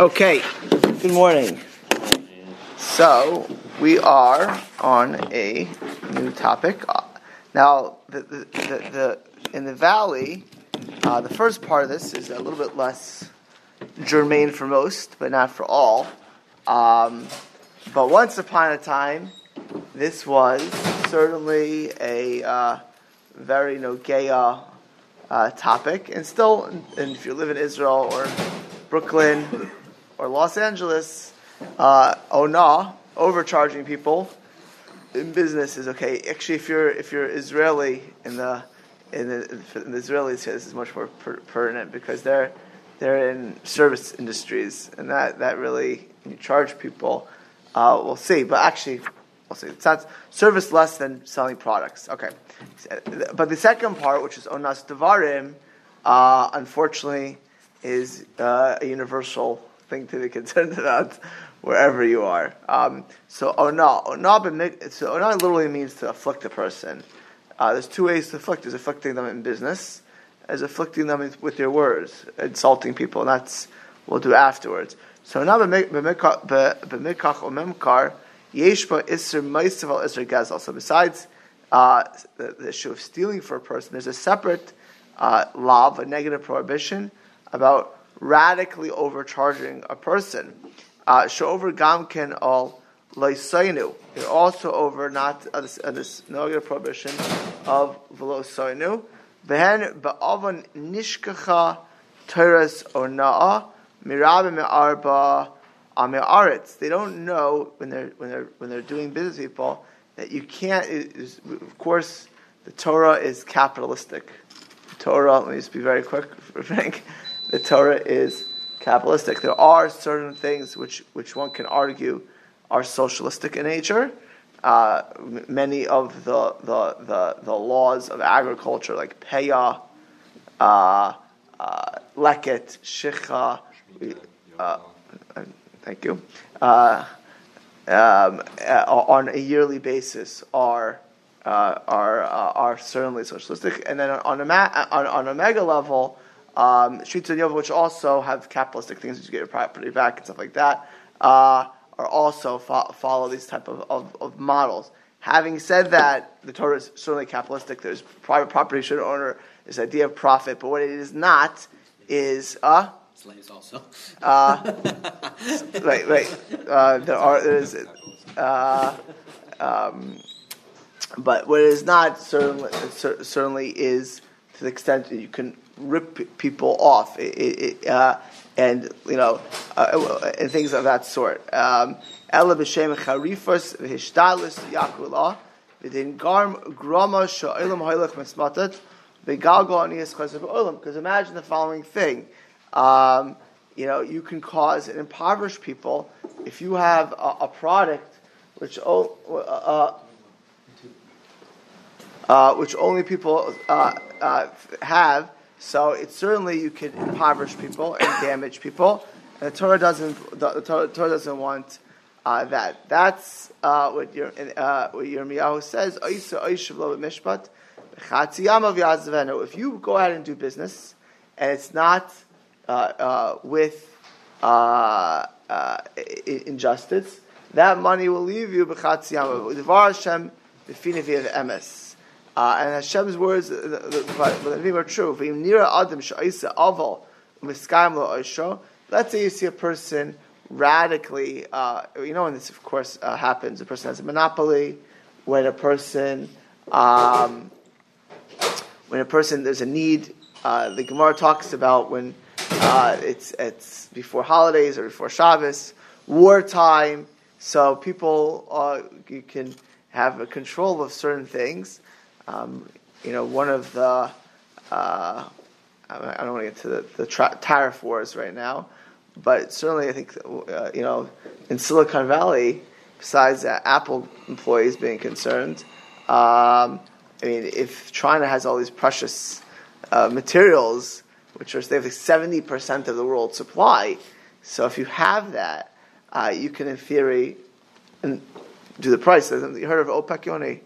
Okay, good morning. So, we are on a new topic. Uh, Now, the, the, the, the, in the valley, uh, the first part of this is a little bit less germane for most, but not for all. Um, but once upon a time, this was certainly a uh, very Nogea uh, topic, and still, and if you live in Israel or Brooklyn or Los Angeles, uh, Ona, overcharging people in business is okay. Actually, if you're if you're Israeli in the in the, in the Israelis, this is much more per, pertinent because they're they're in service industries, and that that really you charge people. Uh, we'll see, but actually, we'll see. It's not service less than selling products. Okay, but the second part, which is onas devarim, uh, unfortunately, is uh, a universal thing to be concerned about wherever you are. Um, so ona, ona, so ona literally means to afflict a person. Uh, there's two ways to afflict. There's afflicting them in business, as afflicting them with your words, insulting people, and that's we'll do afterwards. So now b'mikach or memkar yeshba iser meisav iser gazel. So besides uh, the, the, issue of stealing for a person, there's a separate uh, law, a negative prohibition about radically overcharging a person. Uh, Shover gamken all loisainu. You're also over not uh, this, uh, this negative prohibition of velosainu. Behen ba'avan nishkacha teres onaa mirabe me'arba ame'aretz. They don't know when they're when they're when they're doing business people that you can't. Of course, the Torah is capitalistic. The Torah. Let me just be very quick, Frank. The Torah is capitalistic. There are certain things which which one can argue are socialistic in nature. Uh, many of the, the, the, the, laws of agriculture, like peya, uh, uh, leket, shicha, uh, thank you, uh, um, uh, on a yearly basis are are are certainly socialistic, and then on a ma- on, on a mega level, um, streets and which also have capitalistic things, you get your property back and stuff like that are also fo- follow these type of, of, of, models. Having said that, the Torah is certainly capitalistic. There's private property should owner. This idea of profit, but what it is not is uh, slaves also. Uh, right, right. Uh, there are there is, uh, um, but what it is not certainly certainly is to the extent that you can rip people off. It, it, uh, and you know, uh, and things of that sort. Um, Ella b'shem charifos v'hishtalus yakula v'din garm grama sha'olam hoylech mesmatat v'galgal aniyas chasav olam. Because imagine the following thing. Um, you know, you can cause and impoverish people if you have a, a product which uh, uh, uh, which only people uh, uh, have so it's certainly you can impoverish people and damage people. And the Torah doesn't. The, Torah, doesn't want uh, that. That's uh, what your uh, what Yirmiyahu says. If you go ahead and do business, and it's not uh, uh, with uh, injustice, that money will leave you. Hashem, the emes. Uh, and Hashem's words, the, the, the, the are true. Let's say you see a person radically, uh, you know when this of course uh, happens, a person has a monopoly, when a person, um, when a person, there's a need, uh, the Gemara talks about when uh, it's, it's before holidays or before Shabbos, wartime, so people, uh, you can have a control of certain things. Um, you know, one of the, uh, I don't want to get to the, the tra- tariff wars right now, but certainly I think, uh, you know, in Silicon Valley, besides Apple employees being concerned, um, I mean, if China has all these precious uh, materials, which are they have seventy percent of the world's supply, so if you have that, uh, you can, in theory, do the price. You heard of OPEC, Yoni?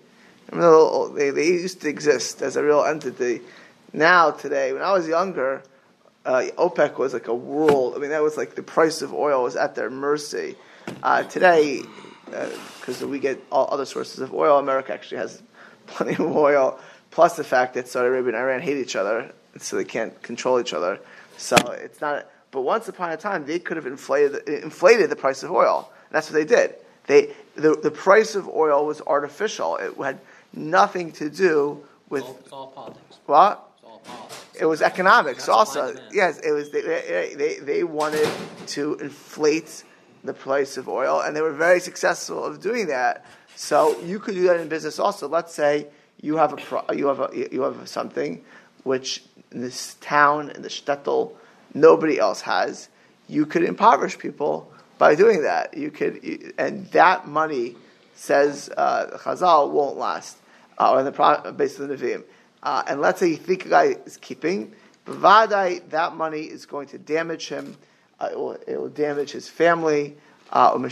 Remember, they, they used to exist as a real entity. Now, today, when I was younger, uh, OPEC was like a world. I mean, that was like the price of oil was at their mercy. Uh, today, because uh, we get all other sources of oil, America actually has plenty of oil. Plus the fact that Saudi Arabia and Iran hate each other, so they can't control each other. So it's not. But once upon a time, they could have inflated inflated the price of oil. That's what they did. They the, the price of oil was artificial. It had nothing to do with. It's all, it's all politics. What? It's all politics. It was economics also. Yes, it was. They, they, they wanted to inflate the price of oil, and they were very successful of doing that. So you could do that in business also. Let's say you have a you have a, you have something which in this town in the shtetl nobody else has. You could impoverish people by doing that. You could, and that money says uh, Chazal won't last, uh, or the based on the Nevi'im. Uh, and let's say you think a guy is keeping, Bavadai, that money is going to damage him. Uh, it, will, it, will, damage his family. Uh, it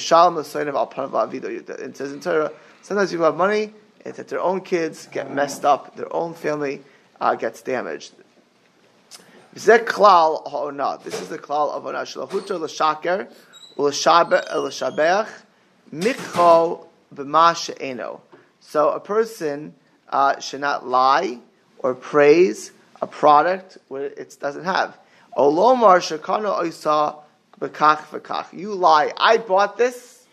says in Torah, sometimes people have money, it's that their own kids get messed up, their own family uh, gets damaged. This is the klal of ona. Shalahuto l'shaker. So a person uh, should not lie or praise a product where it doesn't have. Olomar shekano oisa b'kach v'kach. You lie. I bought this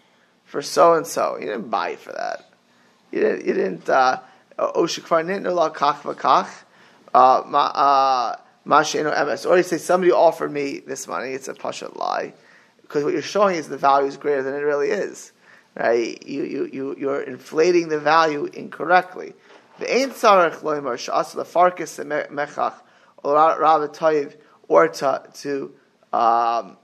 for so and so. You didn't buy it for that. You didn't. You didn't. Uh, Oshikvar nitnu la kach v'kach. Uh, Masheno emes. Or you say somebody offered me this money. It's a pasha lie, because what you're showing is the value is greater than it really is. Right? You you you you're inflating the value incorrectly. The ain't sarach loimer shas the mechach or rabbi or to to um,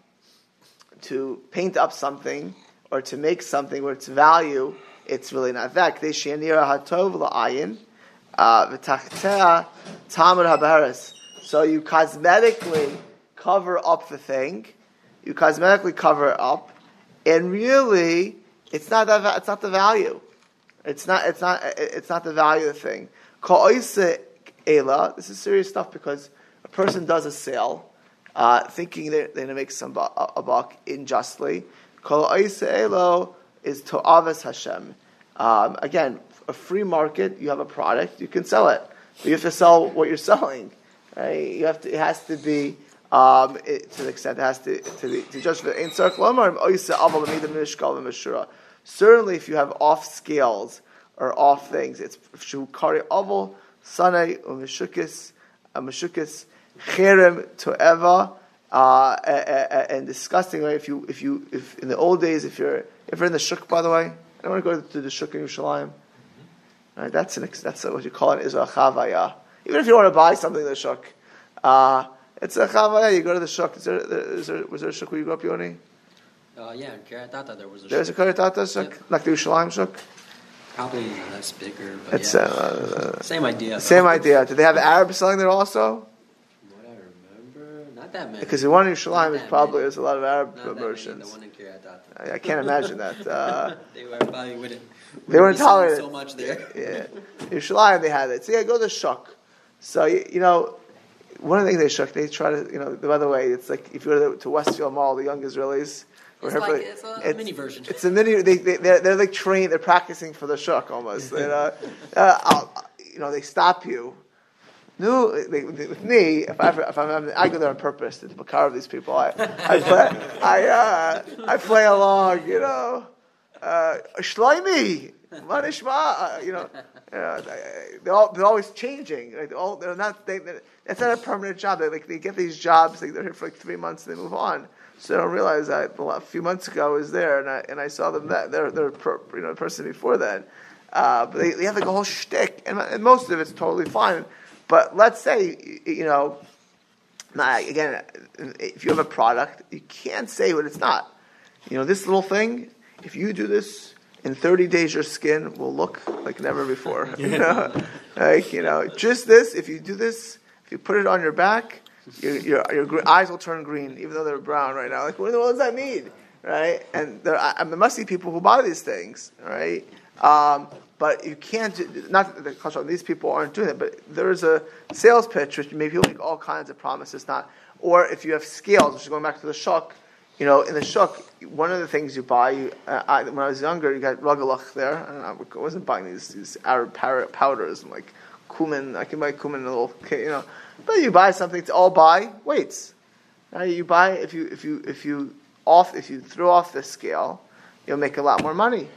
to paint up something or to make something where its value it's really not that. They shenira hatov la'ayin uh, v'tachtea tamar habaris. So you cosmetically cover up the thing, you cosmetically cover it up, and really, it's not that. It's not the value. It's not. It's not. It's not the value of the thing. This is serious stuff because a person does a sale, uh, thinking they're, they're going to make some bu- a buck unjustly. is to aves Hashem. Um, again, a free market. You have a product, you can sell it. But you have to sell what you're selling. Right? You have to. It has to be um, it, to the extent it has to to, be, to judge for in Certainly, if you have off scales or off things, it's shukari aval sanay umeshukis ameshukis cherem toeva. Uh, and disgusting, right? If you, if you, if in the old days, if you're, if you're in the shuk, by the way, I don't want to go to the shuk in Yerushalayim. Right, that's an, that's what you call it is Israel chavaya. Even if you want to buy something in the shuk, uh, it's a chavaya. You go to the shuk. Is there, is there, was there a shuk where you grew up, Yoni? Uh, yeah, in Kiryat Ata there was a There's shuk. There's a Kiryat Ata shuk? Like the Yerushalayim shuk? Probably less bigger, but it's, yeah. Uh, same idea. Same idea. Did they have Arabs selling there also? What I remember, not that many. Because the one in Yerushalayim is probably there's a lot of Arab not merchants. The one in Kiryat I, I can't imagine that. Uh, they were probably wouldn't. They weren't tolerated so much there. yeah, Yerushalayim they had it. So yeah, go to the shuk. So you, you know, one of the things they shuk, they try to, you know. By the way, it's like if you go to, Westfield Mall, the young Israelis. It's like it's a it's, mini version. It's a mini. They, they they're, they're like trained. They're practicing for the shuk almost. you know, uh, you know, they stop you. No, with me, if I if I'm, I go there on purpose to of these people. I I play, I, uh, I play along. You know, uh, Shloimi, Manishma. Uh, you know, uh, they're, all, they're always changing. Right? They're, all, they're not. They, they're, it's not a permanent job. They like they get these jobs. They, they're here for like three months and they move on. So they don't realize that a few months ago I was there and I and I saw them that they're they're per, you know a person before that. Uh, but they, they have like a whole shtick, and, and most of it's totally fine. But let's say you know, again, if you have a product, you can't say what it's not. You know, this little thing. If you do this in 30 days your skin will look like never before. you know, like you know, just this. If you do this, if you put it on your back, your your, your eyes will turn green, even though they're brown right now. Like, what, what does that mean, right? And there, I, there must be people who buy these things, right? Um, but you can't. Not that these people aren't doing it, but there is a sales pitch which maybe people make all kinds of promises. Not Or if you have scales, which is going back to the shuk, you know, in the shuk, one of the things you buy, you, uh, I, when I was younger, you got ragalach there. I, know, I wasn't buying these, these Arab powders and like cumin. I can buy cumin in a little, you know. But you buy something to all buy weights. You buy if you if you if you off if you throw off the scale, you'll make a lot more money.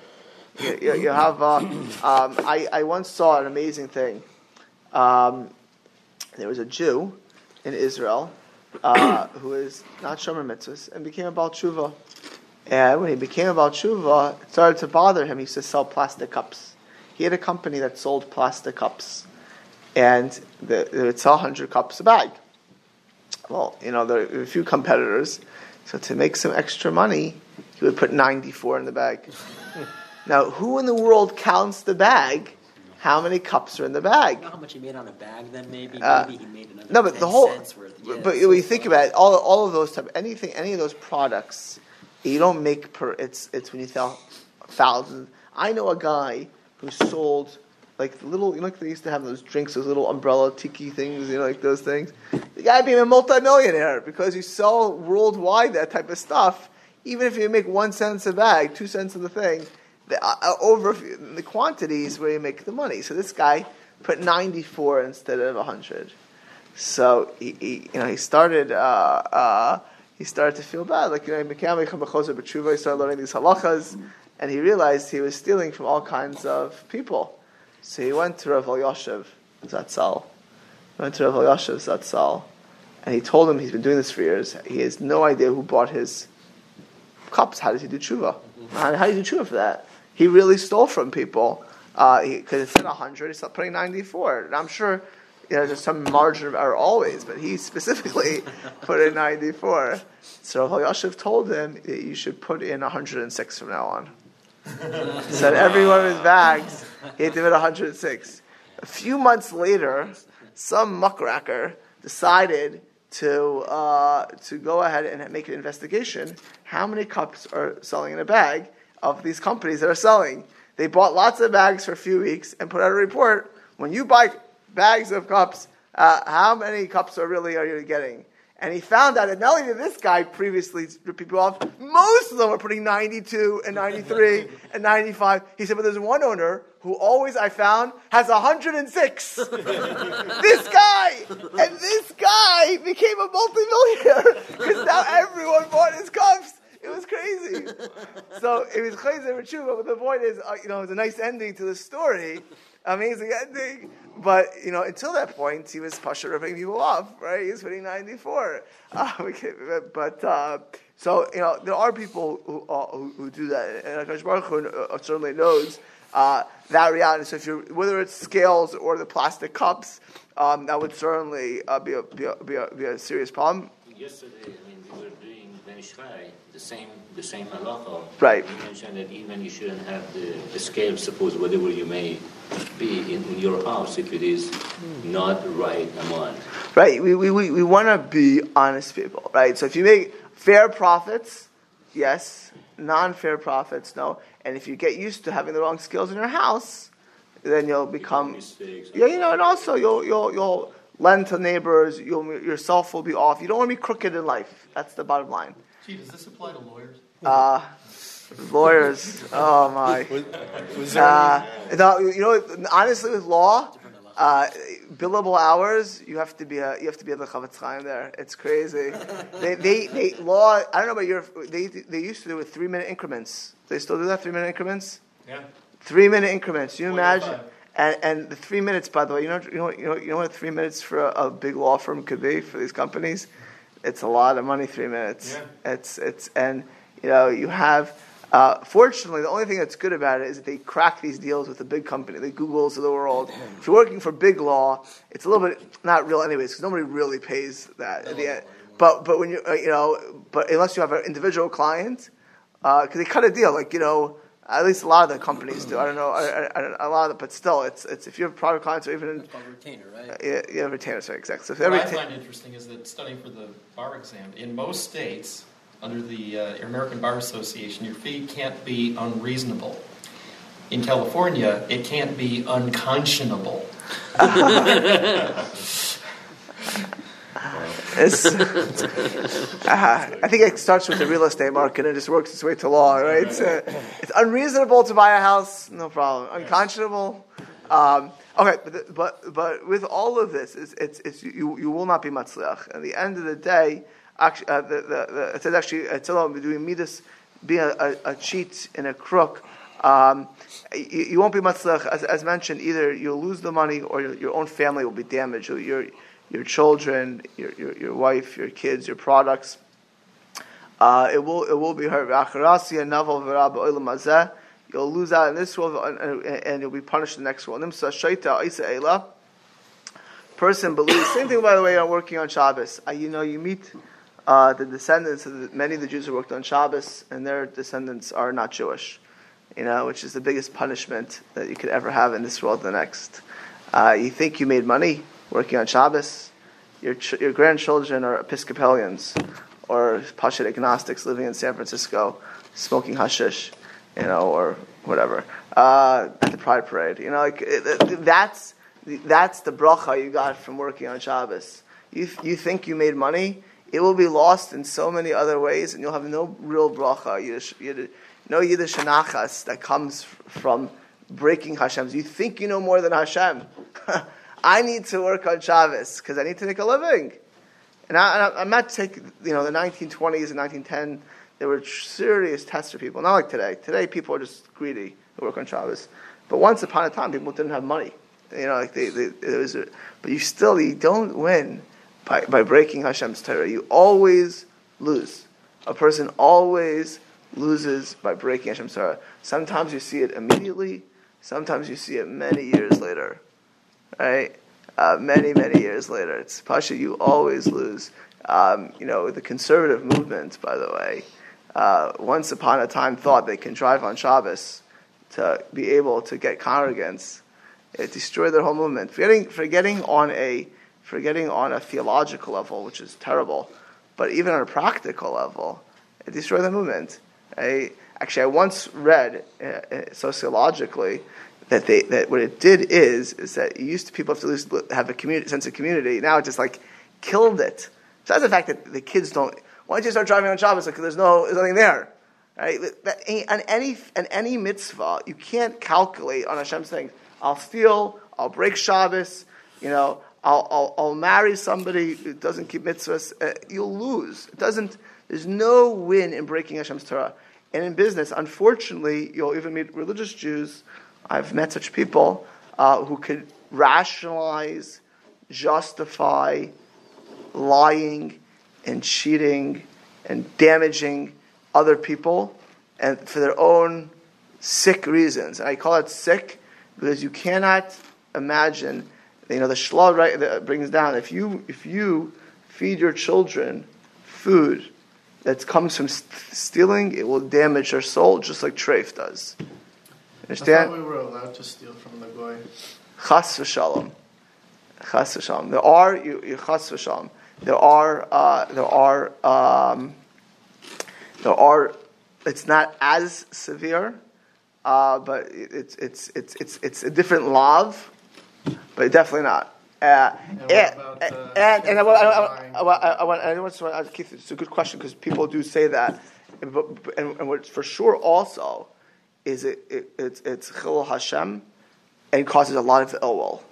You, you, you have. Uh, um, I I once saw an amazing thing. Um, there was a Jew in Israel uh, who is not shomer mitzvahs and became a Baal Tshuva. And when he became a Baal Tshuva, it started to bother him. He used to sell plastic cups. He had a company that sold plastic cups. And the, they would sell 100 cups a bag. Well, you know, there are a few competitors. So to make some extra money, he would put 94 in the bag. now, who in the world counts the bag how many cups are in the bag? You know how much he made on a bag then maybe? Uh, maybe he made another No, but the whole yeah, but when you think about it, all, all of those type anything any of those products you don't make per it's it's when you sell thousands. I know a guy who sold like little you know like they used to have those drinks, those little umbrella tiki things, you know, like those things. The guy became a multimillionaire because you sell worldwide that type of stuff. Even if you make one cent a bag, two cents of the thing, the, uh, uh over the quantities where you make the money. So this guy put 94 instead of 100. So he, he you know, he started, uh, uh, he started to feel bad. Like, you know, he started learning these halachas, and he realized he was stealing from all kinds of people. So he went to Rav Elyashiv Zatzal. He went to Rav Elyashiv Zatzal, and he told him he's been doing this for years. He has no idea who bought his cups. How does he do tshuva? How, how do you do tshuva for that? he really stole from people because uh, it said 100, he's putting 94. And I'm sure you know, there's some margin of error always, but he specifically put in 94. So Yashiv told him that you should put in 106 from now on. Said every one of his bags, he had to put 106. A few months later, some muckraker decided to uh, to go ahead and make an investigation. How many cups are selling in a bag? of these companies that are selling. They bought lots of bags for a few weeks and put out a report. When you buy bags of cups, uh, how many cups are really are you getting? And he found out that not only did this guy previously rip people off, most of them were putting 92 and 93 and 95. He said, but there's one owner who always I found has 106. this guy! And this guy became a multimillionaire because now everyone bought his cups. It was crazy. so it was crazy but the point is, uh, you know, it was a nice ending to the story, amazing ending. But you know, until that point, he was Pasha ripping people off, right? He was putting ninety four. Uh, but uh, so you know, there are people who uh, who, who, do that, and Akash Baruch Hu uh, certainly knows. Uh, that reality. So if you whether it's scales or the plastic cups, um, that would certainly be a, be, a, be, a, be a serious problem. Yesterday, I mean, were the same the same halacha. Right. You mentioned that even you shouldn't have the, the scale, suppose whatever you may be in, in your house if it is not right amount. Right. We, we, we, we want to be honest people, right? So if you make fair profits, yes. Non-fair profits, no. And if you get used to having the wrong skills in your house, then you'll become mistakes. Yeah, you know, and also you'll you'll you'll lend to neighbors. You'll yourself will be off. You don't want to be crooked in life. That's the bottom line. Gee, does this apply to lawyers? Uh, lawyers. Oh my. Was, was uh, no, you know, honestly, with law, uh, billable hours, you have to be a, you have to be a Chofetz Chaim there. It's crazy. they, they, they, law. I don't know about your. They, they used to do with three minute increments. They still do that three minute increments. Yeah. Three minute increments. You imagine. And, and the three minutes, by the way, you know, you know, you know, you know what three minutes for a, a big law firm could be for these companies it's a lot of money. Three minutes. Yeah. It's it's and you know you have. Uh, fortunately, the only thing that's good about it is that they crack these deals with the big company, the Googles of the world. If you're working for big law, it's a little bit not real, anyways, because nobody really pays that at the end. But but when you uh, you know, but unless you have an individual client, because uh, they cut a deal, like you know, at least a lot of the companies do. I don't know, I, I, a lot of, the, but still, it's it's if you have private clients or even it's called retainer, right? Yeah, yeah, retainer, sorry, exactly. So what I find interesting is that studying for the bar exam in most states under the uh, American Bar Association, your fee can't be unreasonable. In California, it can't be unconscionable. Uh, I think it starts with the real estate market and it just works its way to law, right? It's, uh, it's unreasonable to buy a house, no problem. Unconscionable. Um, okay, but, but but with all of this, it's, it's, it's you, you will not be matzliach. At the end of the day, actually, uh, the, the, the, it says actually, it's doing midas, being a, a, a cheat and a crook. Um, you, you, won't be matzliach, as, as mentioned. Either you'll lose the money, or your, your own family will be damaged. Your your children, your, your, your wife, your kids, your products. Uh, it will it will be hurt. You'll lose out in this world, and, and you'll be punished in the next world. Person believes. Same thing, by the way. I'm working on Shabbos. Uh, you know, you meet uh, the descendants of the, many of the Jews who worked on Shabbos, and their descendants are not Jewish. You know, which is the biggest punishment that you could ever have in this world. The next, uh, you think you made money working on Shabbos. Your, ch- your grandchildren are Episcopalians or Pashit agnostics living in San Francisco, smoking hashish, you know, or whatever uh, at the Pride Parade. You know, like that's that's the bracha you got from working on Shabbos. You you think you made money? It will be lost in so many other ways, and you'll have no real bracha. Yiddish, Yiddish, no Yiddish anachas that comes from breaking Hashem's. You think you know more than Hashem. I need to work on Shabbos because I need to make a living. And I, am not taking, you know, the 1920s and 1910, there were serious tests for people. Not like today. Today, people are just greedy to work on Shabbos. But once upon a time, people didn't have money. You know, like they, they it was, but you still, you don't win by, by breaking Hashem's Torah. You always lose. A person always loses by breaking Hashem's Torah. Sometimes you see it immediately, sometimes you see it many years later right? Uh, many, many years later. It's Pasha, you always lose. Um, you know, the conservative movement, by the way, uh, once upon a time thought they can drive on Shabbos to be able to get congregants. It destroyed their whole movement. Forgetting, forgetting on a forgetting on a theological level, which is terrible, but even on a practical level, it destroyed the movement. I, actually, I once read uh, uh sociologically that they that what it did is is that used to people have to lose, have a community sense of community. Now it just like killed it. Besides the fact that the kids don't. Why don't you start driving on Shabbos? Because there's no there's nothing there, right? On any on any mitzvah, you can't calculate on Hashem's things. I'll steal. I'll break Shabbos. You know, I'll, I'll, I'll marry somebody who doesn't keep mitzvahs. Uh, you'll lose. It doesn't. There's no win in breaking Hashem's Torah. And in business, unfortunately, you'll even meet religious Jews I've met such people uh, who could rationalize, justify lying and cheating and damaging other people and for their own sick reasons. And I call it sick because you cannot imagine, you know, the Shlah right, brings down, if you, if you feed your children food that comes from stealing, it will damage their soul just like treif does. Understand? I thought we were allowed to steal from the goy. Chas v'shalom. Chas v'shalom. There are you, you chas v'shalom. There are uh, there are um, there are. It's not as severe, uh, but it's it's it's it's it's a different love, but definitely not. Uh, and, and, and, and, I, want, I, want, I, want, I want, Keith, it's a good question because people do say that, and, and, and for sure also is it, it it's it's chil Hashem and causes a lot of ill will.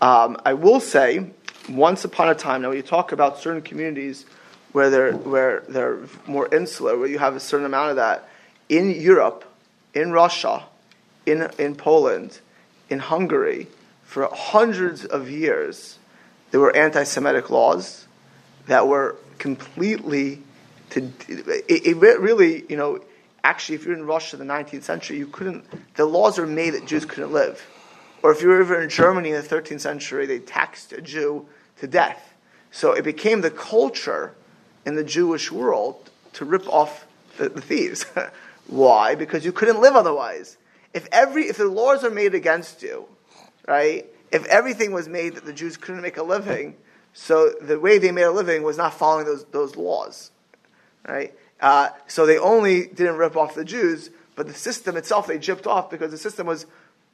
Um, I will say, once upon a time, now you talk about certain communities where they're where they're more insular, where you have a certain amount of that in Europe, in Russia, in in Poland, in Hungary, for hundreds of years, there were anti-Semitic laws that were completely to it, it really you know actually, if you're in Russia in the 19th century, you couldn't, the laws were made that Jews couldn't live. Or if you were ever in Germany in the 13th century, they taxed a Jew to death. So it became the culture in the Jewish world to rip off the, the thieves. Why? Because you couldn't live otherwise. If every if the laws are made against you, right? If everything was made that the Jews couldn't make a living, so the way they made a living was not following those those laws, right? Uh, so they only didn't rip off the Jews, but the system itself they gypped off because the system was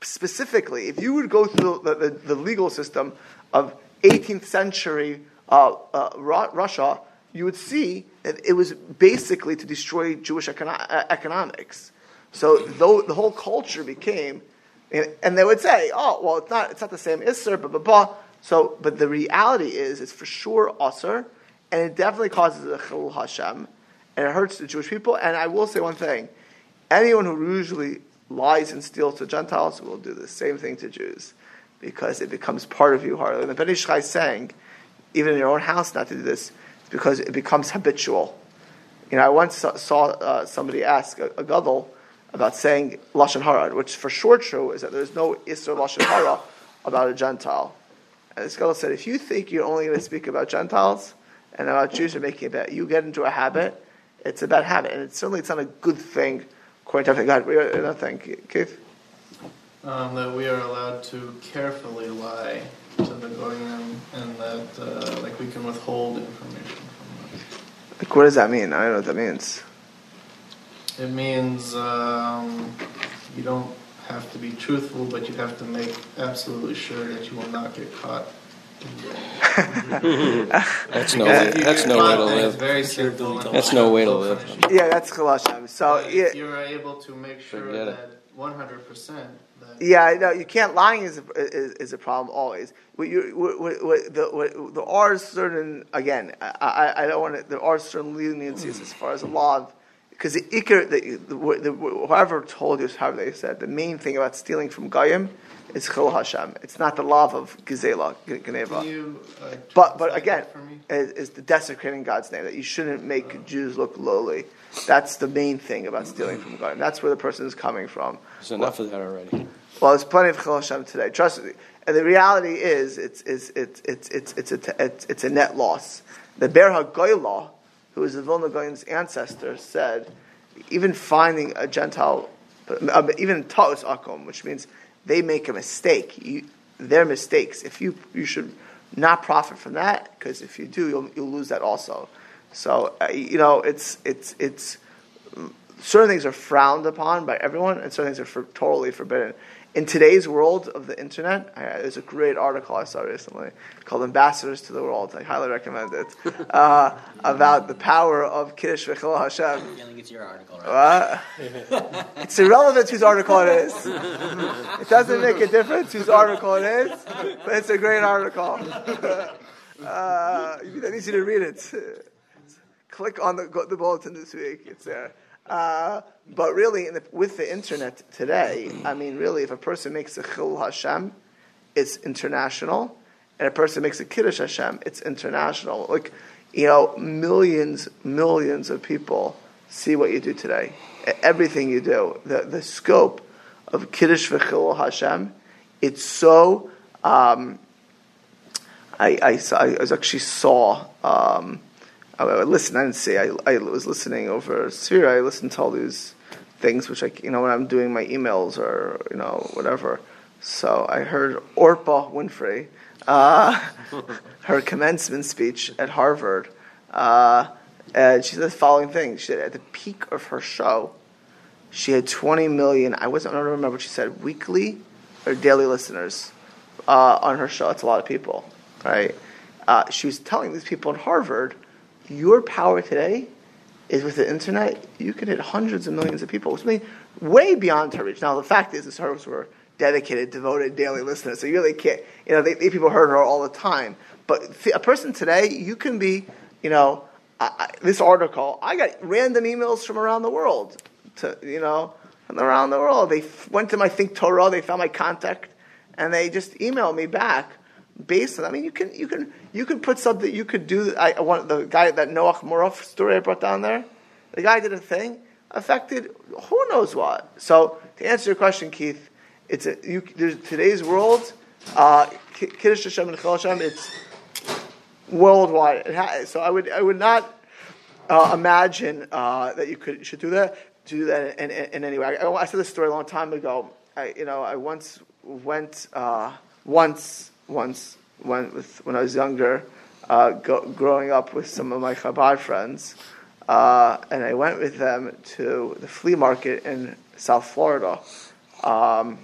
specifically, if you would go through the, the, the legal system of 18th century uh, uh, Russia, you would see that it was basically to destroy Jewish econo- uh, economics. So though the whole culture became, and they would say, "Oh, well, it's not, it's not the same Isser, but blah, blah. So, but the reality is, it's for sure Asr, and it definitely causes a Chilul Hashem, and it hurts the Jewish people. And I will say one thing: anyone who usually lies and steals to Gentiles will do the same thing to Jews, because it becomes part of you. And the Ben Ish Chai is saying, even in your own house, not to do this, because it becomes habitual. You know, I once saw, uh, somebody ask a, a gadol about saying lashon hara, which for sure true is that there's no isser lashon hara about a Gentile. And this gadol said, if you think you're only going to speak about Gentiles and about Jews, you're making a bet. You get into a habit. It's a bad habit, and it's certainly it's not a good thing. According to everything, God, we are nothing. Keith. Um, that we are allowed to carefully lie to the goyim, and that uh, like we can withhold information from them. Like, what does that mean? I don't know what that means. It means um, you don't have to be truthful, but you have to make absolutely sure that you will not get caught. That's no. Way, that's no way to live. Very simple. That's no way to live. Yeah, that's Chalashim. So yeah, you are able to make sure that one hundred percent. Yeah, no, you can't. Lying is a, is, is a problem always. What you, what, what, what, the, what, there are certain again. I, I, I don't want to. There are certain leniencies as far as the law of because the ikar, the, the, the, whoever told you, however they said, the main thing about stealing from Goyim is Chil Hashem. It's not the love of Gezeilah, Geneivah. Uh, but, but again, is, is, the desecrating God's name, that you shouldn't make uh, Jews look lowly. That's the main thing about stealing from Goyim. That's where the person is coming from. There's enough of that already. Well, there's plenty of Chil Hashem today. Trust me. And the reality is, it's, it's, it's, it's, it's, it's, a, it's, it's a net loss. The Ber HaGoylah, who was the Vilna Gaon's ancestor, said, even finding a Gentile, uh, even Ta'us Akum, which means they make a mistake, you, their mistakes, if you, you should not profit from that, because if you do, you'll, you'll lose that also. So, uh, you know, it's, it's, it's, certain things are frowned upon by everyone, and certain things are for, totally forbidden in today's world of the internet, I, there's a great article I saw recently called "Ambassadors to the World." I highly recommend it uh, about the power of Kiddush V'Chil Hashem. It's your article, right? it's irrelevant whose article it is. It doesn't make a difference whose article it is, but it's a great article. uh, that needs you to read it. Click on the, the bulletin this week; it's there. Uh, but really, the, with the internet today, I mean, really, if a person makes a Chil Hashem, it's international, and a person makes a Kiddush Hashem, it's international. Like, you know, millions, millions of people see what you do today. Everything you do, the, the scope of Kiddush v'Chil Hashem, it's so. Um, I, I, I, actually saw. Um, I, I listened. I didn't see. I, I was listening over Sphere. I listened to all these things, which I, you know, when I'm doing my emails or you know whatever. So I heard Oprah Winfrey, uh, her commencement speech at Harvard, uh, and she said the following thing. She said at the peak of her show, she had 20 million. I wasn't. I don't remember what she said. Weekly or daily listeners uh, on her show. It's a lot of people, right? Uh, she was telling these people in Harvard your power today is with the internet, you can hit hundreds of millions of people, which means way beyond her reach. Now, the fact is, the servers were dedicated, devoted daily listeners, so you really can't, you know, they, they people heard her all the time. But a person today, you can be, you know, I, this article, I got random emails from around the world, to, you know, from around the world. They went to my Think Torah, they found my contact, and they just emailed me back based on. I mean, you can you can you can put something. You could do. I, I want the guy that Noach Morof story I brought down there. The guy did a thing affected who knows what. So to answer your question, Keith, it's a, you, today's world. Uh, Kiddush Hashem and Chil Hashem. It's worldwide. It has, so I would I would not uh, imagine uh, that you could should do that do that in, in, in any way. I, I, said this story a long time ago. I you know I once went uh, once once when, with, when I was younger, uh, go, growing up with some of my Chabad friends, uh, and I went with them to the flea market in South Florida. Um,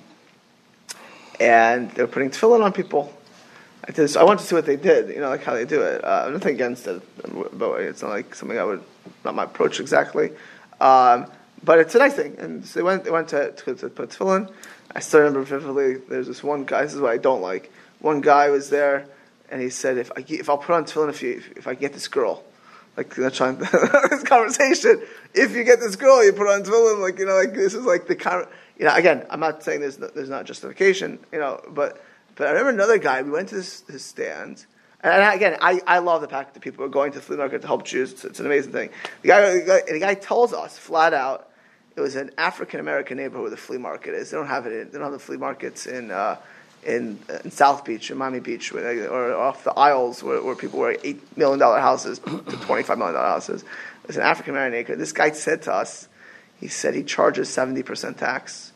and they were putting tefillin on people. I did. So I wanted to see what they did. You know, like how they do it. Uh, nothing against it, but it's not like something I would not my approach exactly. Um, but it's a nice thing. And so they went. They went to to, to put tefillin. I still remember vividly. There's this one guy. This is what I don't like. One guy was there, and he said, "If I if I'll put on tefillin if you if I get this girl." Like know, trying this conversation. If you get this girl, you put on tefillin. Like you know, like this is like the kind. You know, again, I'm not saying there's no, there's not justification. You know, but but I remember another guy. We went to this his stand, and again, I, I love the fact that people are going to flea market to help Jews. It's, it's an amazing thing. The guy, the guy, the guy tells us flat out it was an African American neighborhood where the flea market is. They don't have it. In, they don't have the flea markets in uh, in, in, South Beach, in Miami Beach, they, or off the aisles where, where people were eight million dollar houses to twenty five million dollar houses. It's an African American neighborhood. This guy said to us, he said he charges seventy percent tax.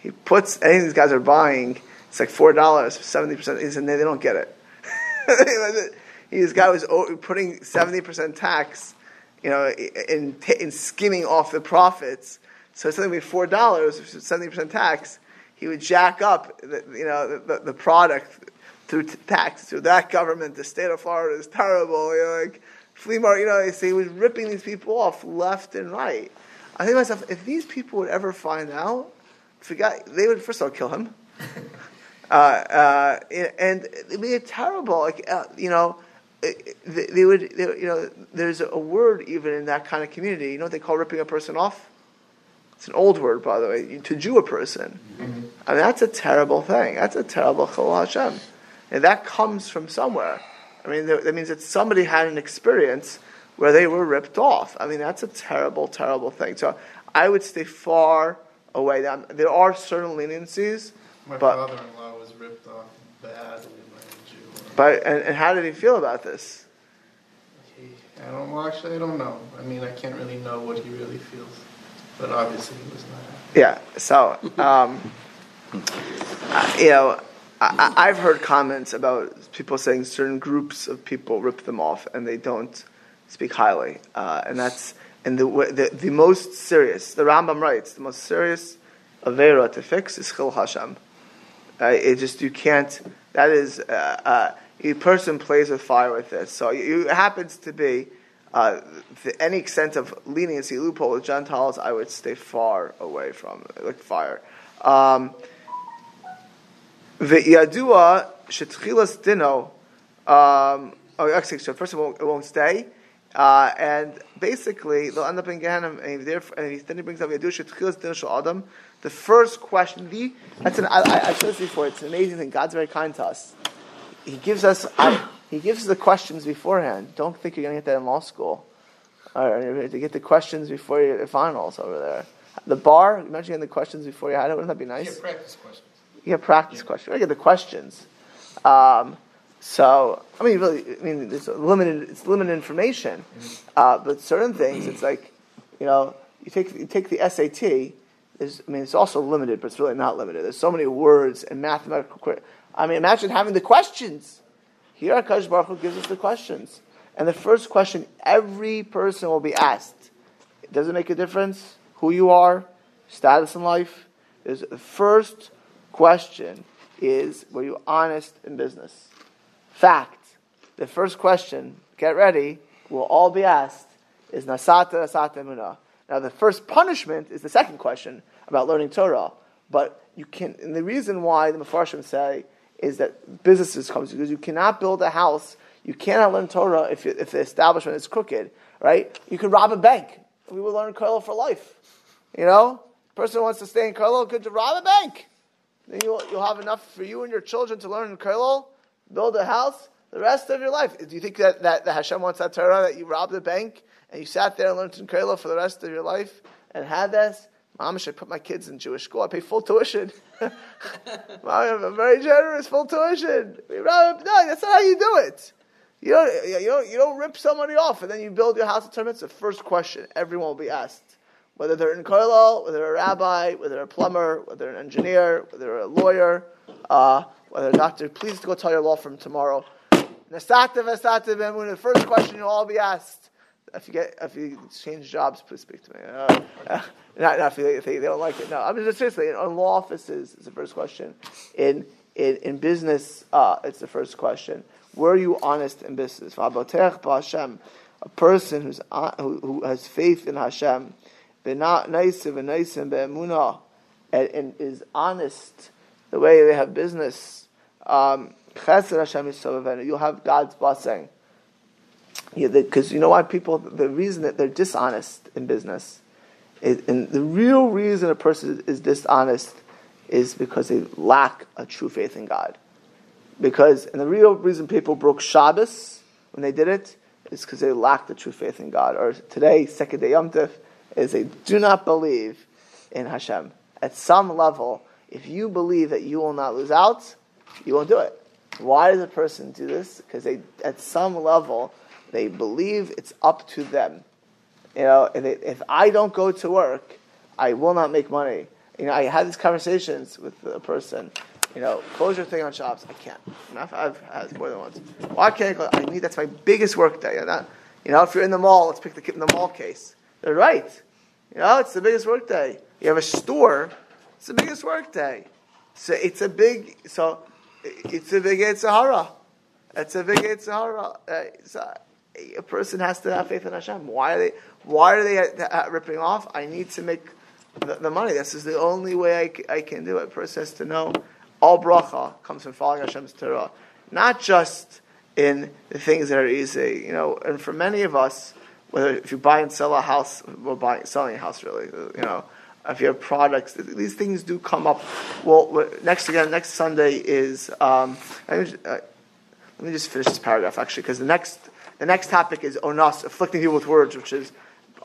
He puts anything these guys are buying. It's like four dollars, seventy percent. He said they don't get it. this guy was putting seventy percent tax, you know, in, in skimming off the profits so something like four dollars, seventy percent tax, he would jack up, the, you know, the, the, product through tax through that government. The state of Florida is terrible. You know, like flea market. You know, so he was ripping these people off left and right. I think to myself, if these people would ever find out, forget they would first of all kill him. uh, uh, and it'd be terrible. Like uh, you know, they, they would. They, you know, there's a word even in that kind of community. You know what they call ripping a person off? It's an old word, by the way, to Jew a person. Mm-hmm. I mean, that's a terrible thing. That's a terrible chol Hashem. And that comes from somewhere. I mean, that means that somebody had an experience where they were ripped off. I mean, that's a terrible, terrible thing. So I would stay far away. Now, there are certain leniencies. My but, father-in-law was ripped off badly by a Jew. But and, and how did he feel about this? He, I don't well, actually. I don't know. I mean, I can't really know what he really feels but obviously he was not. Yeah. So, um, you know, I, have heard comments about people saying certain groups of people rip them off and they don't speak highly, uh, and that's and the, the, the most serious. The Rambam writes the most serious avera to fix is chil Hashem. Uh, it just you can't. That is uh, uh, a person plays with fire with this. So it happens to be uh, any extent of leniency loophole with Gentiles, I would stay far away from, like fire. Um, the Yadua Shetchilas Dino. Um, oh, actually, so first of all, it won't stay. Uh, and basically, they'll end up in Gehenna, and, and then he brings up Yadua Shetchilas Dino Shal Adam. The first question, the, that's an, I, I, I said this before, it's an amazing thing. God's very kind to us. He gives us, I, he gives the questions beforehand. Don't think you're going to get that in law school. Or to get the questions before your finals over there. The bar, imagine getting the questions before you had it. Wouldn't that be nice? You get practice questions. You get practice yeah. questions. You get the questions. Um, so, I mean, really, I mean, it's limited. It's limited information, mm-hmm. uh, but certain things, it's like, you know, you take you take the SAT. There's, I mean, it's also limited, but it's really not limited. There's so many words and mathematical. I mean, imagine having the questions. Here, Akash Baruch Hu gives us the questions. And the first question every person will be asked it doesn't make a difference who you are, status in life? Is the first question is were you honest in business? Fact. The first question, get ready, will all be asked is Nasata Nasata Emunah. Now, the first punishment is the second question about learning Torah. But you can, and the reason why the Mepharshim say is that businesses come because you cannot build a house, you cannot learn Torah if, if the establishment is crooked, right? You could rob a bank. We will learn Kollel for life. You know, person who wants to stay in Kollel could rob a bank. Then you'll, you'll have enough for you and your children to learn in Kollel, build a house, the rest of your life. Do you think that, that, that Hashem wants that Torah that you robbed a bank and you sat there and learned in Kollel for the rest of your life and had this? Mom, should I put my kids in Jewish school? I pay full tuition. I'm very generous, full tuition. No, that's not how you do it. You don't, you don't, you don't rip somebody off and then you build your house of Torah. It's the first question everyone will be asked. Whether they're in kollel, whether they're a rabbi, whether they're a plumber, whether they're an engineer, whether they're a lawyer, uh, whether a doctor, please go tell your law firm tomorrow. The first question you'll all be asked if you get if you change jobs, please speak to me. Uh, not, not if, they, if they, they, don't like it. No, I mean just seriously. In law offices it's the first question. In in, in business, uh, it's the first question. Were you honest in business? A person who's, uh, who, who has faith in Hashem, and, and is honest the way they have business, um, you'll have God's blessing. Because yeah, you know why people, the reason that they're dishonest in business, is, and the real reason a person is dishonest is because they lack a true faith in God. Because, and the real reason people broke Shabbos when they did it is because they lacked the true faith in God. Or today, second day Yom Tov, is they do not believe in Hashem. At some level, if you believe that you will not lose out, you won't do it. Why does a person do this? Because they, at some level, they believe it's up to them. You know, if I don't go to work, I will not make money. You know, I had these conversations with a person. You know, close your thing on shops. I can't. I've, had more than once. Why can't I? I that's my biggest work day. You know, you know, if you're in the mall, let's pick the in the mall case. They're right. You know, it's the biggest work day. You have a store. It's the biggest work day. So it's a big. So it's a big Sahara. It's a big Sahara. Uh, so a person has to have faith in Hashem. Why are they? Why are they uh, ripping off? I need to make the, the, money. This is the only way I, I can do it. A person has to know all bracha comes from following Hashem's Torah, not just in the things that are easy. You know, and for many of us, whether if you buy and sell a house, well, buying selling a house really, you know, if you have products, these things do come up. Well, next again, next Sunday is. Um, let, me, just finish this paragraph actually, because the next the next topic is onas, afflicting people with words, which is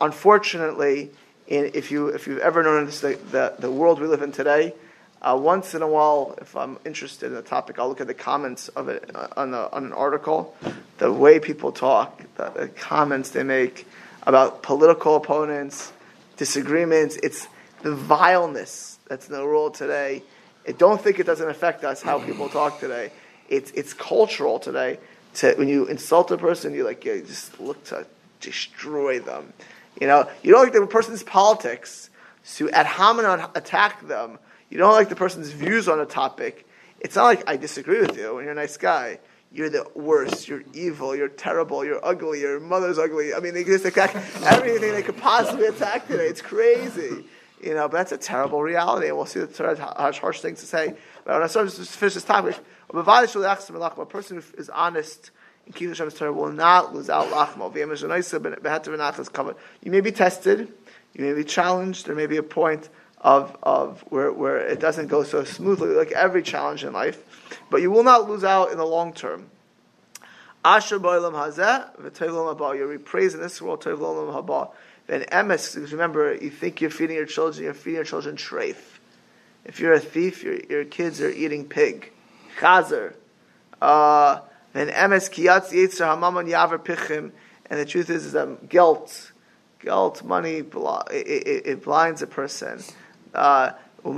unfortunately in, if you if you've ever noticed the, the, the world we live in today, uh, once in a while, if I'm interested in the topic, I'll look at the comments of it uh, on, the, on an article. The way people talk, the, the, comments they make about political opponents, disagreements. It's the vileness that's in the world today. I don't think it doesn't affect us how people talk today. It's it's cultural today. To, when you insult a person, you like you just look to destroy them. You know, you don't like the person's politics, so ad hominem attack them. You don't like the person's views on a topic. It's not like I disagree with you when you're a nice guy. You're the worst. You're evil. You're terrible. You're ugly. Your mother's ugly. I mean, they just attack everything they could possibly attack today. It's crazy. You know, but that's a terrible reality, and we'll see the Torah has harsh things to say. But when I start to finish this topic, a person who is honest and keeps Hashem's Torah will not lose out lachmo. You may be tested, you may be challenged, there may be a point of, of where, where it doesn't go so smoothly, like every challenge in life, but you will not lose out in the long term. You're praised in this world. Then emes, because remember, you think you're feeding your children, you're feeding your children treif. If you're a thief, your, your kids are eating pig. Chazer. Uh, and emes kiyatz hamaman yaver pichim. And the truth is, is that guilt, guilt, money, it, it, it blinds a person. Uh, uh,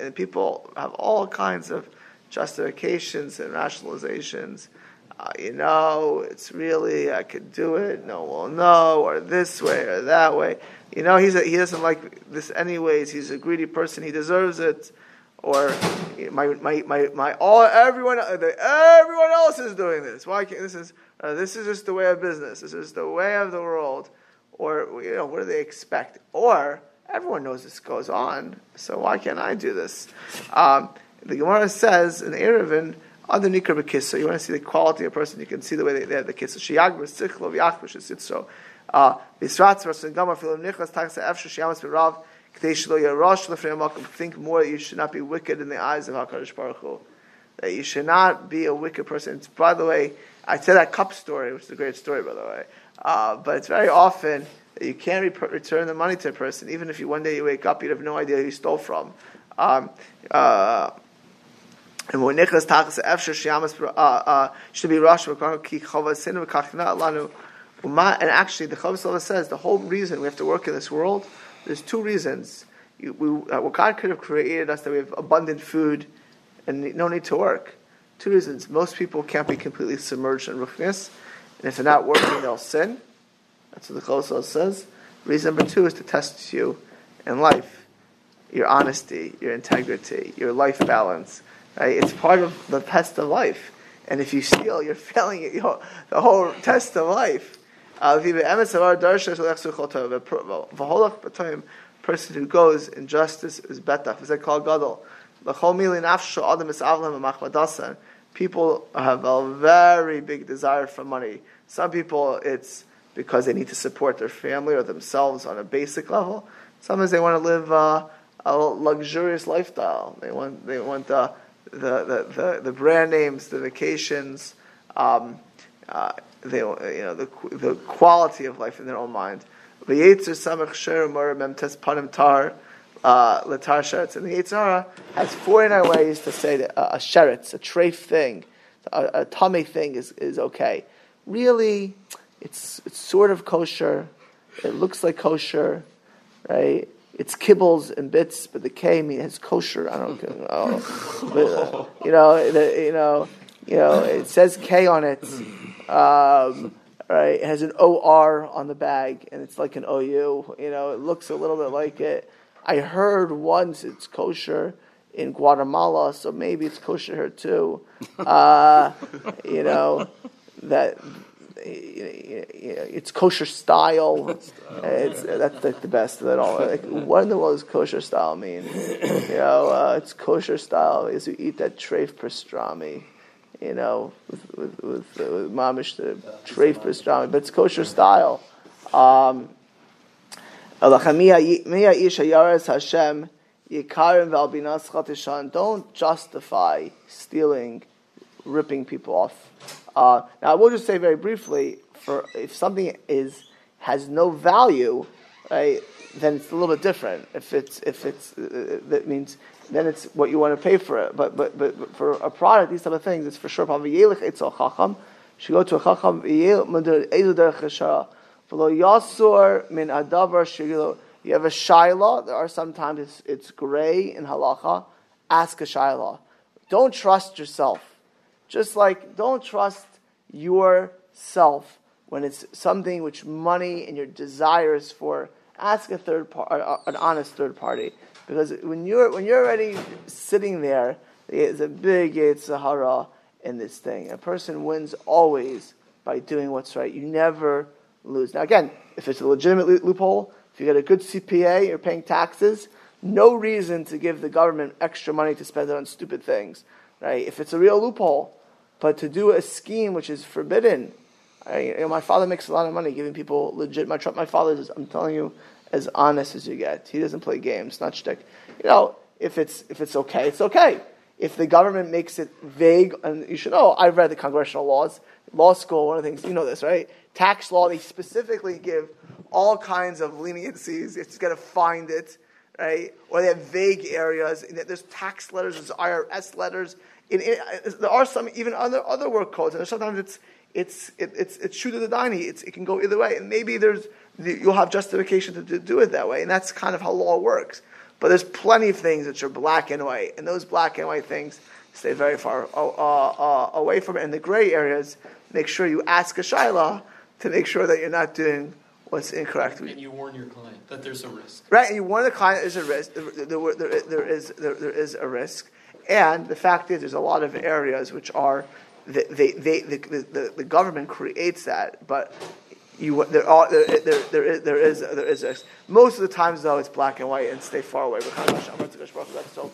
and people have all kinds of justifications and rationalizations. Uh, you know, it's really I could do it. No one will know, or this way or that way. You know, he's a, he doesn't like this anyways. He's a greedy person. He deserves it or my my my, my all everyone everyone else is doing this. Why can't this is uh, this is just the way of business. This is the way of the world. Or you know what do they expect? Or everyone knows this goes on, so why can't I do this? Um, the Gemara says in Eruvin, other nikar b'kissa. You want to see the quality of a person. You can see the way they, they have the kissa. Shiyag b'sichlo v'yachvish sitzo. Uh, Bisratz v'rasin gamar nichlas taksa efshu shiyamas b'rav. Think more that you should not be wicked in the eyes of HaKadosh Baruch Hu. That you should not be a wicked person. It's, by the way, I said that cup story, which is a great story, by the way. Uh, but it's very often that you can't re- return the money to a person, even if you one day you wake up, you have no idea who you stole from. Um, uh, and when Nicholas Tachas Efsher Shiamas uh, uh, should be Rosh Ki Chavas Sinu Lanu. And actually, the Chavas says the whole reason we have to work in this world there's two reasons. You, we, uh, well, God could have created us that we have abundant food and no need to work. Two reasons. Most people can't be completely submerged in ruchnis, and if they're not working, they'll sin. That's what the Chosel says. Reason number two is to test you in life. your honesty, your integrity, your life balance. Right? It's part of the test of life. And if you steal, you're failing you the whole test of life. Person who goes in justice is betach. Is that called gadol? People have a very big desire for money. Some people, it's because they need to support their family or themselves on a basic level. Sometimes they want to live uh, a luxurious lifestyle. They want they want the the, the, the, the brand names, the vacations, um, uh, they, you know the the quality of life in their own mind. Uh, Latar sheretz. And the Yetzer Hara has 49 ways to say that a, a sheretz, a treif thing, a, a tamei thing is, is okay. Really, it's, it's sort of kosher. It looks like kosher, right? It's kibbles and bits, but the K means it's kosher. I don't know. but, uh, you know, the, you know, you know, it says K on it. Um, right? It has an OR on the bag, and it's like an OU. You know, it looks a little bit like it. I heard once it's kosher in Guatemala, so maybe it's kosher here too. Uh, you know that it's kosher style. It's, that's like the best of it all. Like, what in the world does kosher style mean? You know, uh, it's kosher style is you eat that treif pastrami. You know, with with with, uh, with mamish the treif pastrami, but it's kosher style. Um, don't justify stealing, ripping people off. Uh, now, I will just say very briefly: for if something is has no value, right, then it's a little bit different. If it's if it's uh, that means then it's what you want to pay for it. But but but, for a product, these type of things, it's for sure. Probably It's a chacham. Should go to a chacham. Yasur min adavar You have a shaila. There are sometimes it's, it's gray in halacha. Ask a shaila. Don't trust yourself. Just like don't trust yourself when it's something which money and your desires for. Ask a third par- an honest third party because when you're when you're already sitting there, it's a big Sahara in this thing. A person wins always by doing what's right. You never lose. Now, again, if it's a legitimate loophole, if you get a good CPA, you're paying taxes, no reason to give the government extra money to spend it on stupid things, right? If it's a real loophole, but to do a scheme which is forbidden, I, you know, my father makes a lot of money giving people legit. My my father is, I'm telling you, as honest as you get. He doesn't play games, not shtick. You know, if it's if it's okay, it's okay. If the government makes it vague, and you should know, I've read the congressional laws, law school. One of the things you know this, right? tax law, they specifically give all kinds of leniencies. You just got to find it, right? Or they have vague areas. There's tax letters, there's IRS letters. In, in, uh, there are some even other other work codes, and sometimes it's it's it, it's it's true to the dini. It's, it can go either way, and maybe there's you'll have justification to, to do it that way, and that's kind of how law works. But there's plenty of things which are black and white, and those black and white things stay very far uh, uh, away from it. In the gray areas, make sure you ask a shaila to make sure that you're not doing what's incorrect. And you warn your client that there's a risk. Right, and you warn the client there's a risk. There, there, there, there is, there, there is a risk. And the fact is, there's a lot of areas which are, they, they, they, the, the, the government creates that, but you, there, are, there, there, there, is, there, is, there is most of the times though it's black and white and stay far away. So,